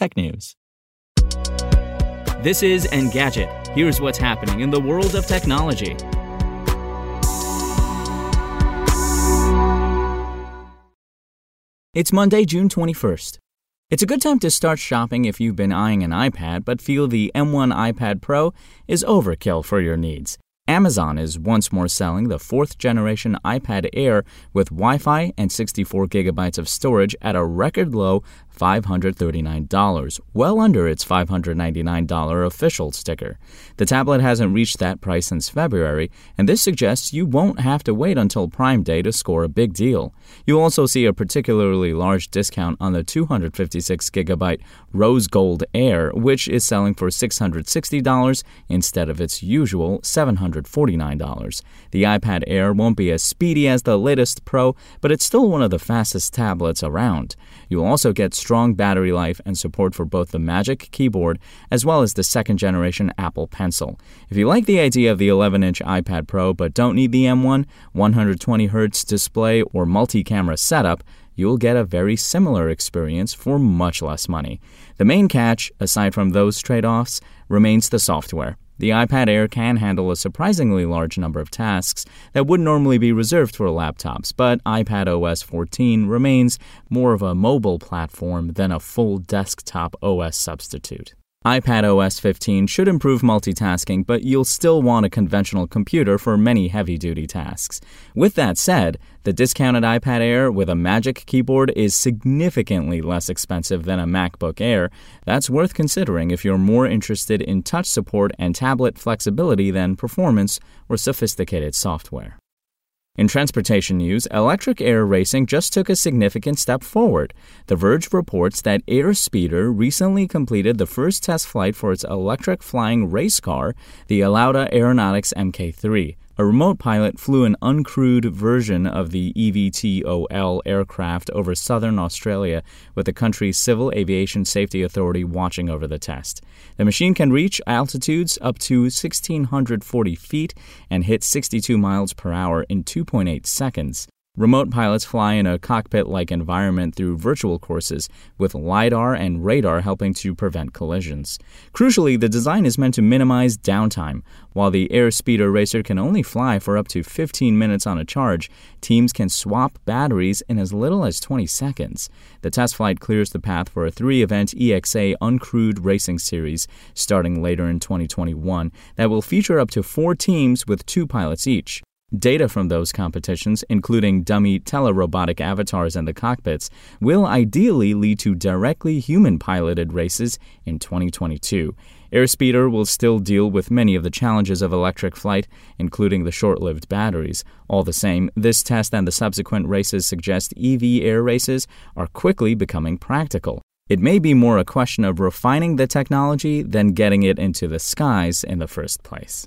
technews. This is Engadget. Here's what's happening in the world of technology. It's Monday, June 21st. It's a good time to start shopping if you've been eyeing an iPad but feel the M1 iPad Pro is overkill for your needs. Amazon is once more selling the fourth generation iPad Air with Wi Fi and 64 gigabytes of storage at a record low $539, well under its $599 official sticker. The tablet hasn't reached that price since February, and this suggests you won't have to wait until Prime Day to score a big deal. You'll also see a particularly large discount on the 256 gigabyte Rose Gold Air, which is selling for $660 instead of its usual $749. The iPad Air won't be as speedy as the latest Pro, but it's still one of the fastest tablets around. You'll also get strong battery life and support for both the Magic Keyboard as well as the second generation Apple Pencil. If you like the idea of the 11 inch iPad Pro but don't need the M1, 120Hz display, or multi camera setup, you'll get a very similar experience for much less money. The main catch, aside from those trade offs, remains the software. The iPad Air can handle a surprisingly large number of tasks that would normally be reserved for laptops, but iPad OS 14 remains more of a mobile platform than a full desktop OS substitute iPad OS 15 should improve multitasking, but you'll still want a conventional computer for many heavy duty tasks. With that said, the discounted iPad Air with a Magic Keyboard is significantly less expensive than a MacBook Air. That's worth considering if you're more interested in touch support and tablet flexibility than performance or sophisticated software. In transportation news, electric air racing just took a significant step forward. The Verge reports that Airspeeder recently completed the first test flight for its electric flying race car, the Alauda Aeronautics Mk3. A remote pilot flew an uncrewed version of the eVTOL aircraft over southern Australia with the country's Civil Aviation Safety Authority watching over the test. The machine can reach altitudes up to 1,640 feet and hit 62 miles per hour in 2.8 seconds. Remote pilots fly in a cockpit like environment through virtual courses, with LiDAR and radar helping to prevent collisions. Crucially, the design is meant to minimize downtime. While the Airspeeder Racer can only fly for up to 15 minutes on a charge, teams can swap batteries in as little as 20 seconds. The test flight clears the path for a three event EXA uncrewed racing series starting later in 2021 that will feature up to four teams with two pilots each. Data from those competitions, including dummy telerobotic avatars in the cockpits, will ideally lead to directly human piloted races in 2022. Airspeeder will still deal with many of the challenges of electric flight, including the short lived batteries. All the same, this test and the subsequent races suggest EV air races are quickly becoming practical. It may be more a question of refining the technology than getting it into the skies in the first place.